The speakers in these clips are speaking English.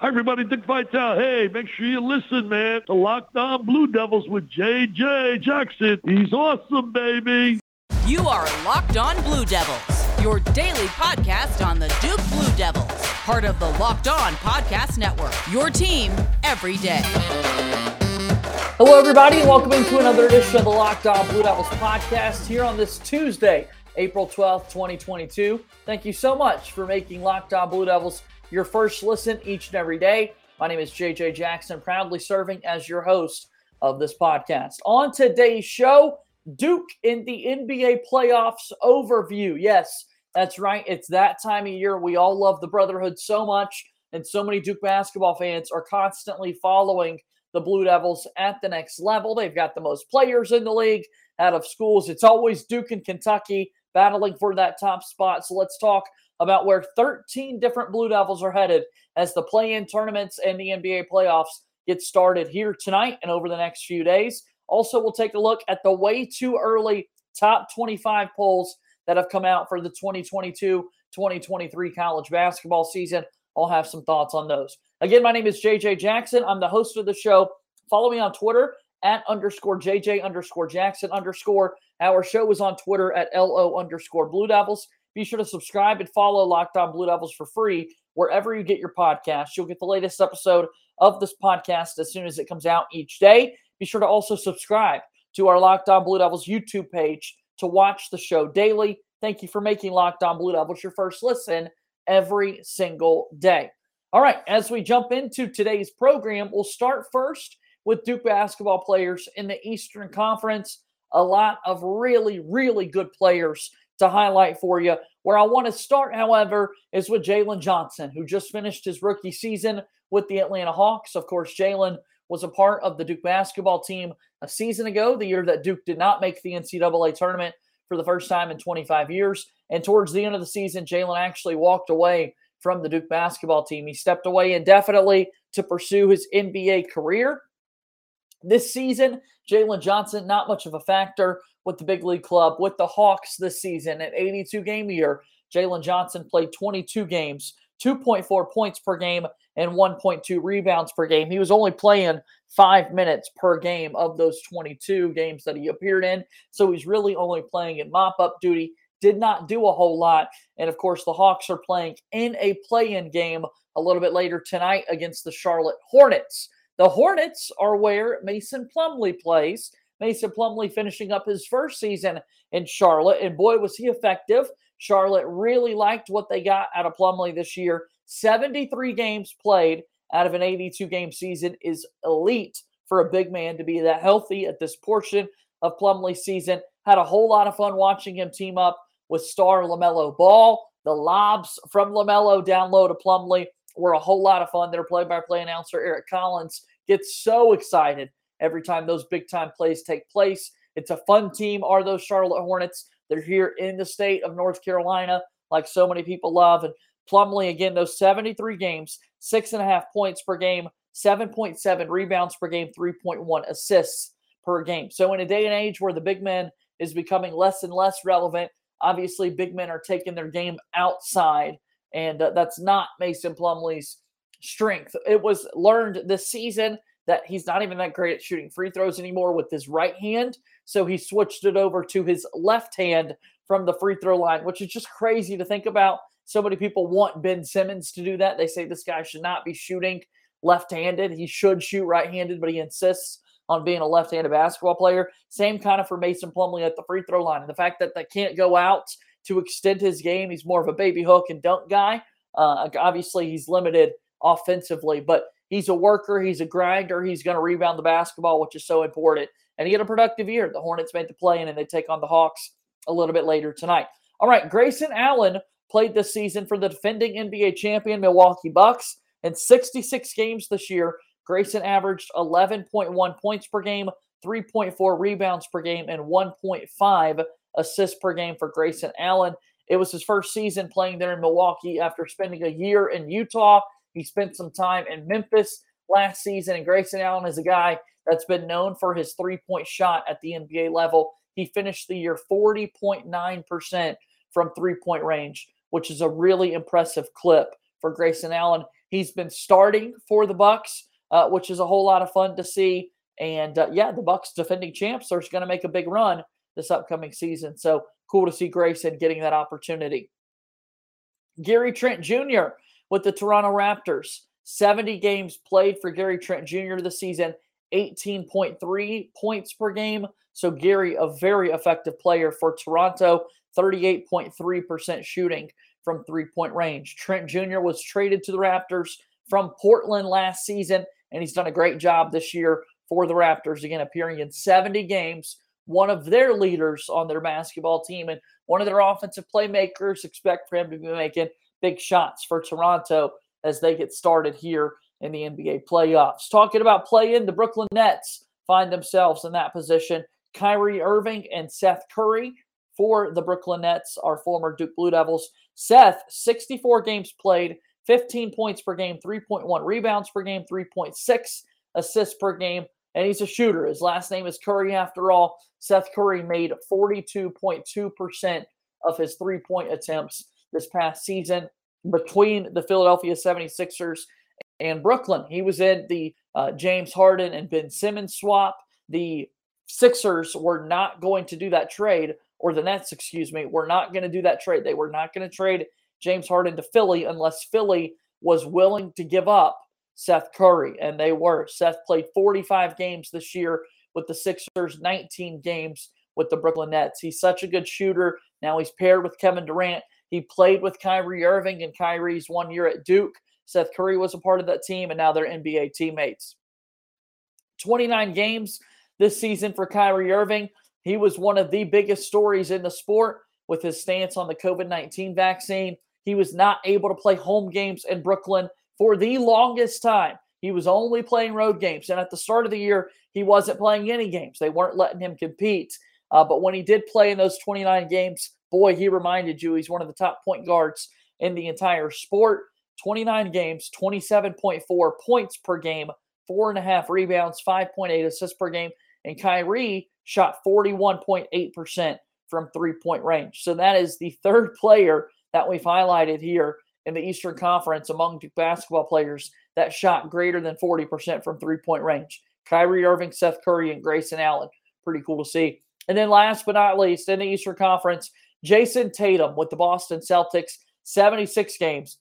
Hi, everybody. Dick Vitale. Hey, make sure you listen, man. to Locked On Blue Devils with JJ Jackson. He's awesome, baby. You are Locked On Blue Devils, your daily podcast on the Duke Blue Devils, part of the Locked On Podcast Network. Your team every day. Hello, everybody, and welcome into another edition of the Locked On Blue Devils podcast here on this Tuesday, April 12th, 2022. Thank you so much for making Locked On Blue Devils your first listen each and every day. My name is JJ Jackson, proudly serving as your host of this podcast. On today's show, Duke in the NBA playoffs overview. Yes, that's right. It's that time of year. We all love the Brotherhood so much, and so many Duke basketball fans are constantly following the Blue Devils at the next level. They've got the most players in the league out of schools. It's always Duke and Kentucky battling for that top spot. So let's talk about where 13 different Blue Devils are headed as the play in tournaments and the NBA playoffs get started here tonight and over the next few days. Also, we'll take a look at the way too early top 25 polls that have come out for the 2022 2023 college basketball season. I'll have some thoughts on those. Again, my name is JJ Jackson. I'm the host of the show. Follow me on Twitter at underscore JJ underscore Jackson underscore. Our show is on Twitter at LO underscore Blue Devils. Be sure to subscribe and follow Locked On Blue Devils for free wherever you get your podcast. You'll get the latest episode of this podcast as soon as it comes out each day. Be sure to also subscribe to our Locked On Blue Devils YouTube page to watch the show daily. Thank you for making Locked On Blue Devils your first listen every single day. All right, as we jump into today's program, we'll start first with Duke basketball players in the Eastern Conference. A lot of really, really good players to highlight for you. Where I want to start, however, is with Jalen Johnson, who just finished his rookie season with the Atlanta Hawks. Of course, Jalen was a part of the Duke basketball team a season ago, the year that Duke did not make the NCAA tournament for the first time in 25 years. And towards the end of the season, Jalen actually walked away from the Duke basketball team. He stepped away indefinitely to pursue his NBA career. This season, Jalen Johnson, not much of a factor with the big league club. With the Hawks this season, an 82 game year, Jalen Johnson played 22 games, 2.4 points per game, and 1.2 rebounds per game. He was only playing five minutes per game of those 22 games that he appeared in. So he's really only playing in mop up duty. Did not do a whole lot. And of course, the Hawks are playing in a play in game a little bit later tonight against the Charlotte Hornets. The Hornets are where Mason Plumlee plays. Mason Plumlee finishing up his first season in Charlotte, and boy, was he effective. Charlotte really liked what they got out of Plumlee this year. 73 games played out of an 82 game season is elite for a big man to be that healthy at this portion of Plumlee's season. Had a whole lot of fun watching him team up with star LaMelo Ball. The lobs from LaMelo down low to Plumlee were a whole lot of fun. Their play by play announcer, Eric Collins, gets so excited every time those big time plays take place. It's a fun team, are those Charlotte Hornets. They're here in the state of North Carolina, like so many people love. And Plumlee, again, those 73 games, six and a half points per game, 7.7 rebounds per game, 3.1 assists per game. So, in a day and age where the big man is becoming less and less relevant, obviously, big men are taking their game outside. And uh, that's not Mason Plumlee's strength. It was learned this season that he's not even that great at shooting free throws anymore with his right hand. So he switched it over to his left hand from the free throw line, which is just crazy to think about. So many people want Ben Simmons to do that. They say this guy should not be shooting left handed. He should shoot right handed, but he insists on being a left handed basketball player. Same kind of for Mason Plumlee at the free throw line. And the fact that they can't go out to extend his game, he's more of a baby hook and dunk guy. Uh, obviously, he's limited offensively, but He's a worker. He's a grinder. He's going to rebound the basketball, which is so important. And he had a productive year. The Hornets made the play in, and they take on the Hawks a little bit later tonight. All right, Grayson Allen played this season for the defending NBA champion Milwaukee Bucks. In 66 games this year, Grayson averaged 11.1 points per game, 3.4 rebounds per game, and 1.5 assists per game for Grayson Allen. It was his first season playing there in Milwaukee after spending a year in Utah he spent some time in Memphis last season, and Grayson Allen is a guy that's been known for his three point shot at the NBA level. He finished the year 40.9% from three point range, which is a really impressive clip for Grayson Allen. He's been starting for the Bucks, uh, which is a whole lot of fun to see. And uh, yeah, the Bucks defending champs are going to make a big run this upcoming season. So cool to see Grayson getting that opportunity. Gary Trent Jr. with the Toronto Raptors. 70 games played for Gary Trent Jr. this season, 18.3 points per game. So Gary, a very effective player for Toronto, 38.3% shooting from three point range. Trent Jr. was traded to the Raptors from Portland last season, and he's done a great job this year for the Raptors, again, appearing in 70 games, one of their leaders on their basketball team, and one of their offensive playmakers. Expect for him to be making big shots for Toronto as they get started here in the NBA playoffs. Talking about play in, the Brooklyn Nets find themselves in that position. Kyrie Irving and Seth Curry for the Brooklyn Nets, our former Duke Blue Devils. Seth, 64 games played, 15 points per game, 3.1 rebounds per game, 3.6 assists per game, and he's a shooter. His last name is Curry, after all. Seth Curry made 42.2% of his three point attempts this past season between the Philadelphia 76ers and Brooklyn. He was in the uh, James Harden and Ben Simmons swap. The Sixers were not going to do that trade, or the Nets, excuse me, were not going to do that trade. They were not going to trade James Harden to Philly unless Philly was willing to give up Seth Curry, and they were. Seth played 45 games this year with the Sixers, 19 games with the Brooklyn Nets. He's such a good shooter. Now he's paired with Kevin Durant. He played with Kyrie Irving and Kyrie's one year at Duke. Seth Curry was a part of that team, and now they're NBA teammates. 29 games this season for Kyrie Irving. He was one of the biggest stories in the sport with his stance on the COVID 19 vaccine. He was not able to play home games in Brooklyn for the longest time. He was only playing road games. And at the start of the year, he wasn't playing any games. They weren't letting him compete. Uh, but when he did play in those 29 games, boy, he reminded you he's one of the top point guards in the entire sport. 29 games, 27.4 points per game, four and a half rebounds, 5.8 assists per game. And Kyrie shot 41.8% from three point range. So that is the third player that we've highlighted here in the Eastern Conference among Duke basketball players that shot greater than 40% from three point range. Kyrie Irving, Seth Curry, and Grayson Allen. Pretty cool to see. And then last but not least, in the Eastern Conference, Jayson Tatum with the Boston Celtics, 76 games,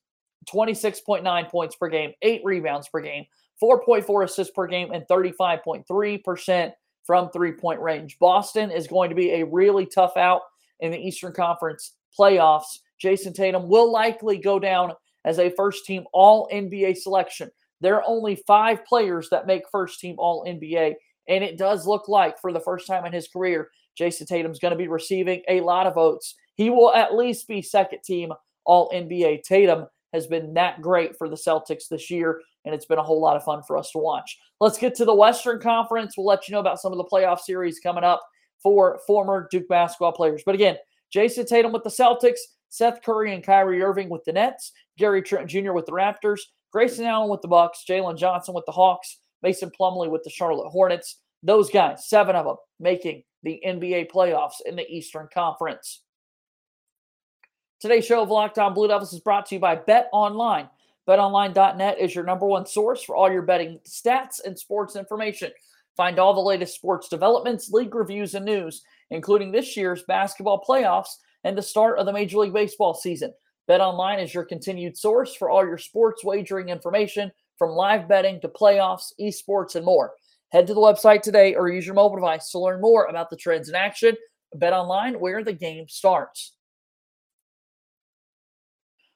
26.9 points per game, eight rebounds per game, 4.4 assists per game, and 35.3% from three point range. Boston is going to be a really tough out in the Eastern Conference playoffs. Jayson Tatum will likely go down as a first team All NBA selection. There are only five players that make first team All NBA. And it does look like for the first time in his career, Jayson Tatum's going to be receiving a lot of votes. He will at least be second team All NBA. Tatum has been that great for the Celtics this year, and it's been a whole lot of fun for us to watch. Let's get to the Western Conference. We'll let you know about some of the playoff series coming up for former Duke basketball players. But again, Jayson Tatum with the Celtics, Seth Curry and Kyrie Irving with the Nets, Gary Trent Jr. with the Raptors, Grayson Allen with the Bucks, Jalen Johnson with the Hawks, Mason Plumlee with the Charlotte Hornets. Those guys, seven of them, making the NBA playoffs in the Eastern Conference. Today's show of Locked On Blue Devils is brought to you by BetOnline. BetOnline.net is your number one source for all your betting stats and sports information. Find all the latest sports developments, league reviews, and news, including this year's basketball playoffs and the start of the Major League Baseball season. BetOnline is your continued source for all your sports wagering information from live betting to playoffs, esports, and more. Head to the website today or use your mobile device to learn more about the trends in action. Bet online where the game starts.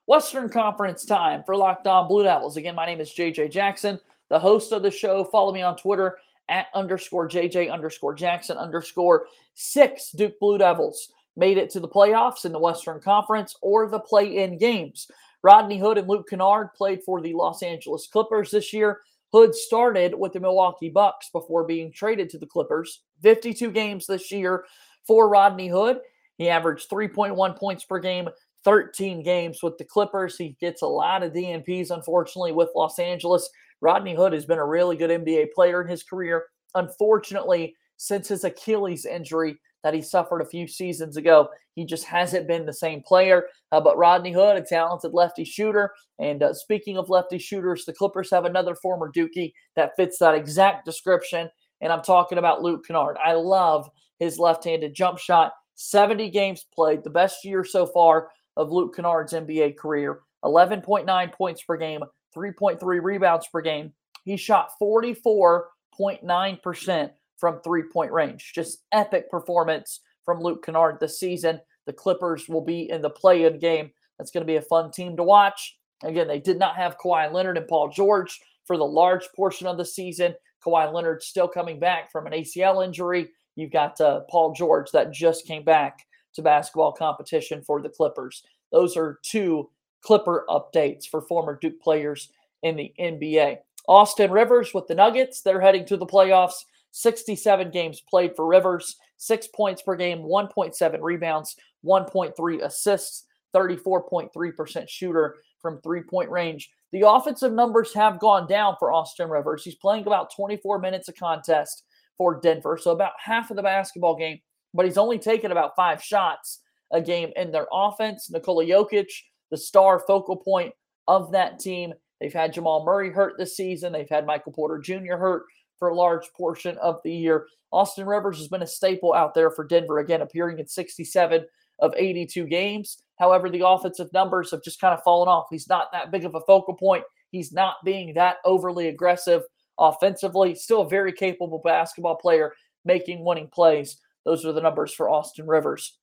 Western Conference time for Locked On Blue Devils. Again, my name is JJ Jackson, the host of the show. Follow me on Twitter at underscore JJ underscore Jackson underscore six Duke Blue Devils made it to the playoffs in the Western Conference or the play in games. Rodney Hood and Luke Kennard played for the Los Angeles Clippers this year. Hood started with the Milwaukee Bucks before being traded to the Clippers. 52 games this year for Rodney Hood. He averaged 3.1 points per game, 13 games with the Clippers. He gets a lot of DNPs, unfortunately, with Los Angeles. Rodney Hood has been a really good NBA player in his career. Unfortunately, since his Achilles injury, that he suffered a few seasons ago. He just hasn't been the same player. Uh, but Rodney Hood, a talented lefty shooter. And uh, speaking of lefty shooters, the Clippers have another former Dookie that fits that exact description. And I'm talking about Luke Kennard. I love his left handed jump shot. 70 games played, the best year so far of Luke Kennard's NBA career. 11.9 points per game, 3.3 rebounds per game. He shot 44.9% from three point range. Just epic performance from Luke Kennard this season. The Clippers will be in the play in game. That's going to be a fun team to watch. Again, they did not have Kawhi Leonard and Paul George for the large portion of the season. Kawhi Leonard still coming back from an ACL injury. You've got uh, Paul George that just came back to basketball competition for the Clippers. Those are two Clipper updates for former Duke players in the NBA. Austin Rivers with the Nuggets, they're heading to the playoffs. 67 games played for Rivers, six points per game, 1.7 rebounds, 1.3 assists, 34.3% shooter from three point range. The offensive numbers have gone down for Austin Rivers. He's playing about 24 minutes a contest for Denver, so about half of the basketball game, but he's only taken about five shots a game in their offense. Nikola Jokic, the star focal point of that team. They've had Jamal Murray hurt this season. They've had Michael Porter Jr. hurt for a large portion of the year. Austin Rivers has been a staple out there for Denver, again, appearing in 67 of 82 games. However, the offensive numbers have just kind of fallen off. He's not that big of a focal point. He's not being that overly aggressive offensively. Still a very capable basketball player making winning plays. Those are the numbers for Austin Rivers.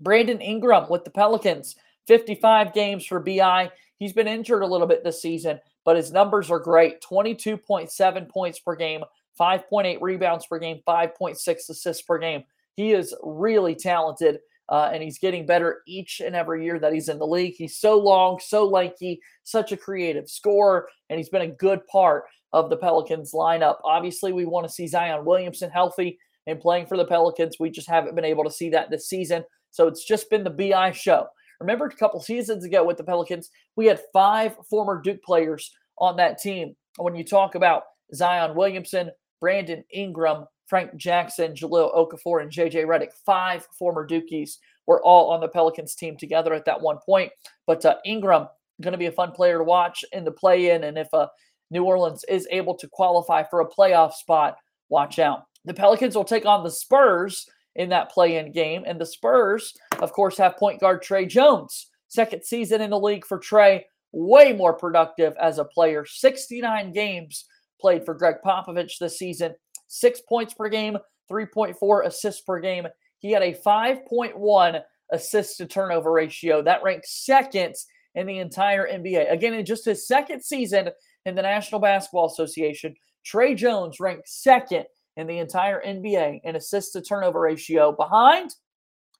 Brandon Ingram with the Pelicans, 55 games for BI. He's been injured a little bit this season, but his numbers are great 22.7 points per game, 5.8 rebounds per game, 5.6 assists per game. He is really talented. Uh, and he's getting better each and every year that he's in the league. He's so long, so lanky, such a creative scorer, and he's been a good part of the Pelicans lineup. Obviously, we want to see Zion Williamson healthy and playing for the Pelicans. We just haven't been able to see that this season. So it's just been the BI show. Remember a couple seasons ago with the Pelicans, we had five former Duke players on that team. When you talk about Zion Williamson, Brandon Ingram, Frank Jackson, Jahlil Okafor, and JJ Redick, five former Dukies were all on the Pelicans team together at that one point. But uh, Ingram going to be a fun player to watch in the play-in, and if uh, New Orleans is able to qualify for a playoff spot, watch out. The Pelicans will take on the Spurs in that play in game. And the Spurs, of course, have point guard Tre Jones. Second season in the league for Tre, way more productive as a player. 69 games played for Gregg Popovich this season, six points per game, 3.4 assists per game. He had a 5.1 assist to turnover ratio. That ranks second in the entire NBA. Again, in just his second season in the National Basketball Association, Tre Jones ranked second in the entire NBA in assist to turnover ratio behind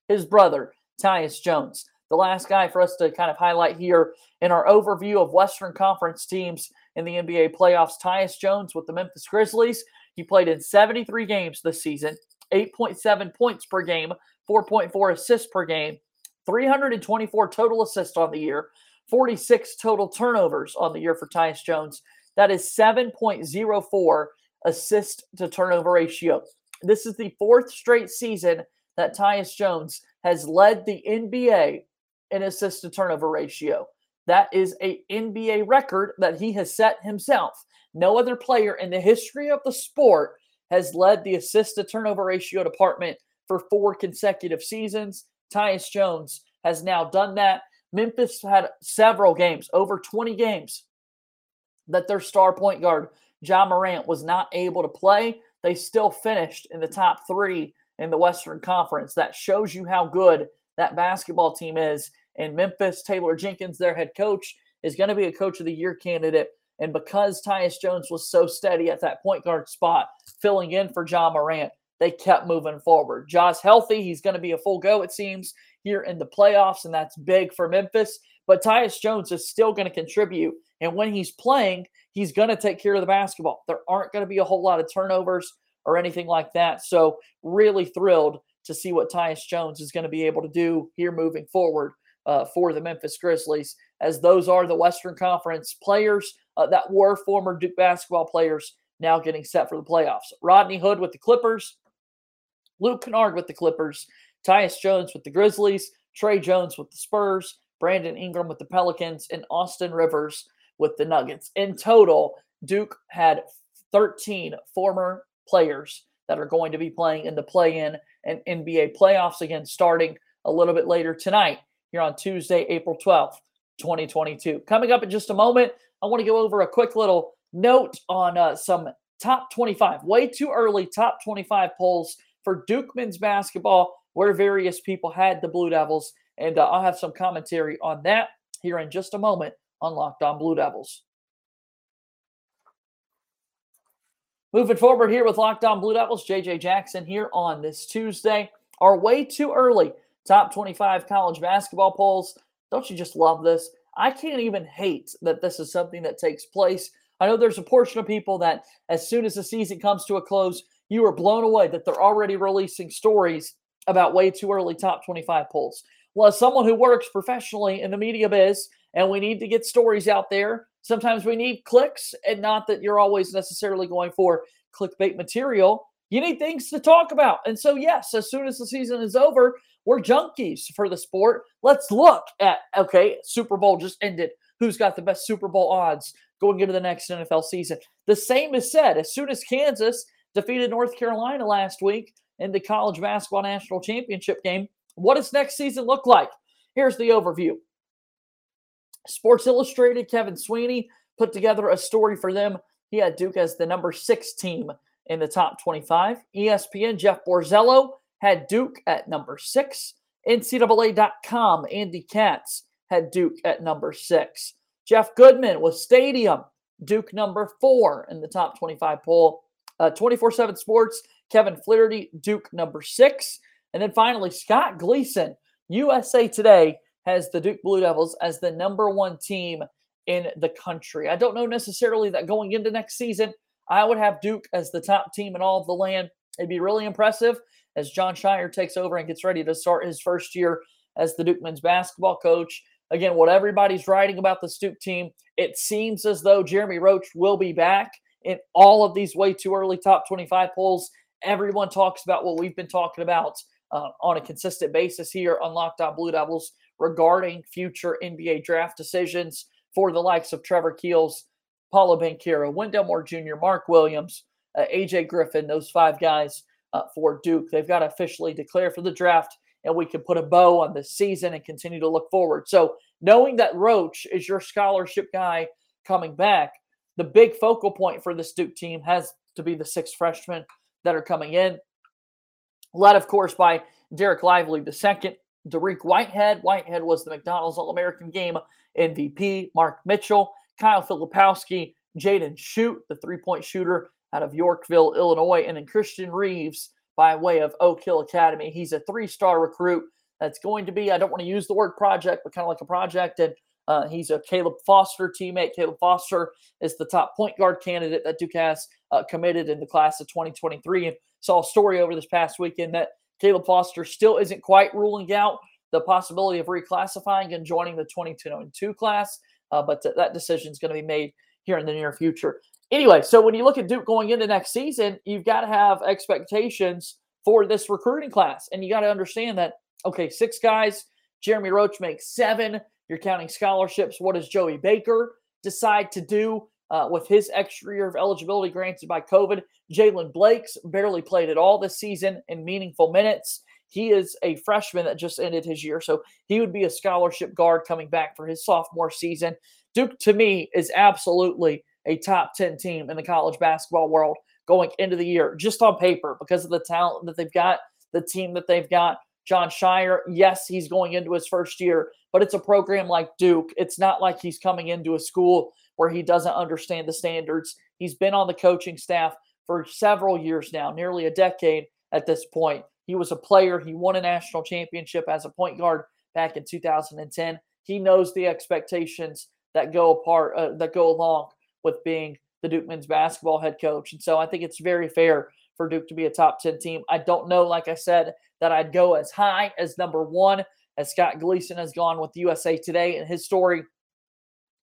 his brother, Tyus Jones. The last guy for us to kind of highlight here in our overview of Western Conference teams in the NBA playoffs, Tyus Jones with the Memphis Grizzlies. He played in 73 games this season, 8.7 points per game, 4.4 assists per game, 324 total assists on the year, 46 total turnovers on the year for Tyus Jones. That is 7.04 assist to turnover ratio. This is the fourth straight season that Tyus Jones has led the NBA in assist to turnover ratio. That is a NBA record that he has set himself. No other player in the history of the sport has led the assist to turnover ratio department for four consecutive seasons. Tyus Jones has now done that. Memphis had several games, over 20 games, that their star point guard Ja Morant was not able to play, they still finished in the top three in the Western Conference. That shows you how good that basketball team is. And Memphis, Taylor Jenkins, their head coach, is going to be a coach of the year candidate. And because Tyus Jones was so steady at that point guard spot, filling in for Ja Morant, they kept moving forward. Ja's healthy. He's going to be a full go, it seems, here in the playoffs, and that's big for Memphis. But Tyus Jones is still going to contribute. And when he's playing, he's going to take care of the basketball. There aren't going to be a whole lot of turnovers or anything like that. So, really thrilled to see what Tyus Jones is going to be able to do here moving forward uh, for the Memphis Grizzlies, as those are the Western Conference players uh, that were former Duke basketball players now getting set for the playoffs. Rodney Hood with the Clippers. Luke Kennard with the Clippers, Tyus Jones with the Grizzlies, Tre Jones with the Spurs, Brandon Ingram with the Pelicans, and Austin Rivers with the Nuggets. In total, Duke had 13 former players that are going to be playing in the play in and NBA playoffs again starting a little bit later tonight here on Tuesday, April 12th, 2022. Coming up in just a moment, I want to go over a quick little note on uh, some top 25, way too early top 25 polls for Duke men's basketball, where various people had the Blue Devils. And uh, I'll have some commentary on that here in just a moment on Locked On Blue Devils. Moving forward here with Locked On Blue Devils, JJ Jackson here on this Tuesday. Our way too early top 25 college basketball polls. Don't you just love this? I can't even hate that this is something that takes place. I know there's a portion of people that, as soon as the season comes to a close, you are blown away that they're already releasing stories about way too early top 25 polls. Well, as someone who works professionally in the media biz, and we need to get stories out there, sometimes we need clicks, and not that you're always necessarily going for clickbait material. You need things to talk about. And so, yes, as soon as the season is over, we're junkies for the sport. Let's look at, okay, Super Bowl just ended. Who's got the best Super Bowl odds going into the next NFL season? The same is said as soon as Kansas defeated North Carolina last week in the college basketball national championship game. What does next season look like? Here's the overview. Sports Illustrated, Kevin Sweeney put together a story for them. He had Duke as the number six team in the top 25. ESPN, Jeff Borzello had Duke at number six. NCAA.com, Andy Katz had Duke at number six. Jeff Goodman with Stadium, Duke number four in the top 25 poll. Uh, 24 7 Sports, Kevin Flaherty, Duke number six. And then finally, Scott Gleeson, USA Today, has the Duke Blue Devils as the number one team in the country. I don't know necessarily that going into next season, I would have Duke as the top team in all of the land. It'd be really impressive as Jon Scheyer takes over and gets ready to start his first year as the Duke men's basketball coach. Again, what everybody's writing about the Duke team, it seems as though Jeremy Roach will be back in all of these way too early top 25 polls. Everyone talks about what we've been talking about uh, on a consistent basis here on Locked On Blue Devils regarding future NBA draft decisions for the likes of Trevor Keels, Paolo Banchero, Wendell Moore Jr., Mark Williams, uh, AJ Griffin, those five guys uh, for Duke. They've got to officially declare for the draft, and we can put a bow on this season and continue to look forward. So, knowing that Roach is your scholarship guy coming back, the big focal point for this Duke team has to be the six freshmen that are coming in, led, of course, by Dereck Lively the second, Dariq Whitehead. Whitehead was the McDonald's All American Game MVP. Mark Mitchell, Kyle Filipowski, Jaden Schutt, the three point shooter out of Yorkville, Illinois, and then Christian Reeves by way of Oak Hill Academy. He's a three star recruit that's going to be, I don't want to use the word project, but kind of like a project. And uh, he's a Caleb Foster teammate. Caleb Foster is the top point guard candidate that Duke has uh, committed in the class of 2023. And saw a story over this past weekend that Caleb Foster still isn't quite ruling out the possibility of reclassifying and joining the 2022 class, uh, but th- that decision is going to be made here in the near future. Anyway, so when you look at Duke going into next season, you've got to have expectations for this recruiting class. And you got to understand that, okay, six guys, Jeremy Roach makes seven. You're counting scholarships. What does Joey Baker decide to do uh, with his extra year of eligibility granted by COVID? Jaylen Blakes barely played at all this season in meaningful minutes. He is a freshman that just ended his year, so he would be a scholarship guard coming back for his sophomore season. Duke, to me, is absolutely a top 10 team in the college basketball world going into the year, just on paper, because of the talent that they've got, the team that they've got. Jon Scheyer, yes, he's going into his first year, but it's a program like Duke. It's not like he's coming into a school where he doesn't understand the standards. He's been on the coaching staff for several years now, nearly a decade at this point. He was a player. He won a national championship as a point guard back in 2010. He knows the expectations that go apart, uh, that go along with being the Duke men's basketball head coach. And so I think it's very fair for Duke to be a top 10 team. I don't know, like I said, that I'd go as high as number one, as Scott Gleeson has gone with USA Today and his story.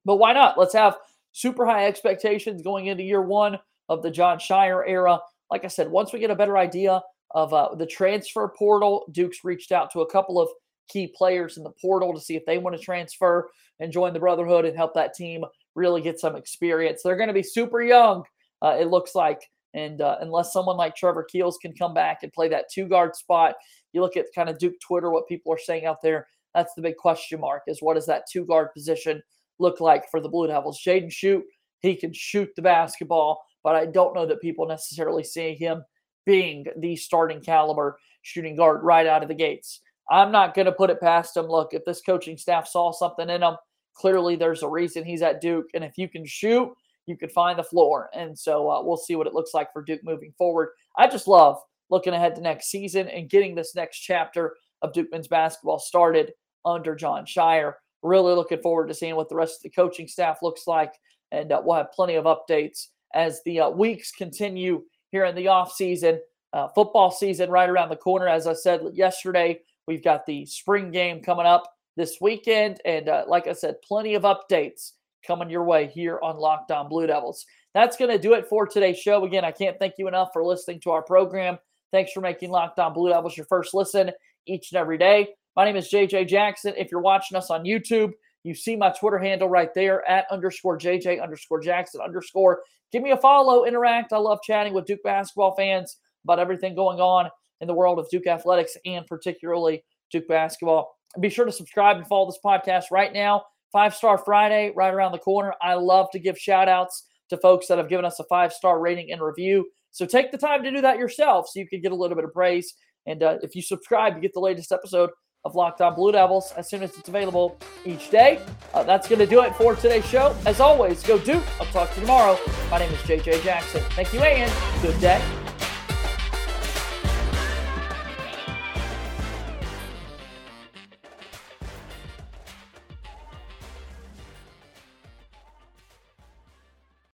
But why not? Let's have super high expectations going into year one of the Jon Scheyer era. Like I said, once we get a better idea of uh, the transfer portal. Duke's reached out to a couple of key players in the portal to see if they want to transfer and join the Brotherhood and help that team really get some experience. They're going to be super young, uh, it looks like. And uh, unless someone like Trevor Keels can come back and play that two guard spot, you look at kind of Duke Twitter, what people are saying out there. That's the big question mark is what is that two guard position look like for the Blue Devils? Jaden Schutt, he can shoot the basketball, but I don't know that people necessarily see him being the starting caliber shooting guard right out of the gates. I'm not going to put it past him. Look, if this coaching staff saw something in him, clearly there's a reason he's at Duke. And if you can shoot, you could find the floor. And so uh, we'll see what it looks like for Duke moving forward. I just love looking ahead to next season and getting this next chapter of Duke men's basketball started under Jon Scheyer. Really looking forward to seeing what the rest of the coaching staff looks like. And uh, we'll have plenty of updates as the uh, weeks continue here in the off season. Uh, football season right around the corner. As I said yesterday, we've got the spring game coming up this weekend. And uh, like I said, plenty of updates coming your way here on Locked On Blue Devils. That's going to do it for today's show. Again, I can't thank you enough for listening to our program. Thanks for making Locked On Blue Devils your first listen each and every day. My name is JJ Jackson. If you're watching us on YouTube, you see my Twitter handle right there at underscore JJ underscore Jackson underscore. Give me a follow, interact. I love chatting with Duke basketball fans about everything going on in the world of Duke athletics and particularly Duke basketball. Be sure to subscribe and follow this podcast right now. Five Star Friday, right around the corner. I love to give shout outs to folks that have given us a five star rating and review. So take the time to do that yourself so you can get a little bit of praise. And uh, if you subscribe, you get the latest episode of Locked On Blue Devils as soon as it's available each day. Uh, that's going to do it for today's show. As always, go Duke. I'll talk to you tomorrow. My name is JJ Jackson. Thank you and good day.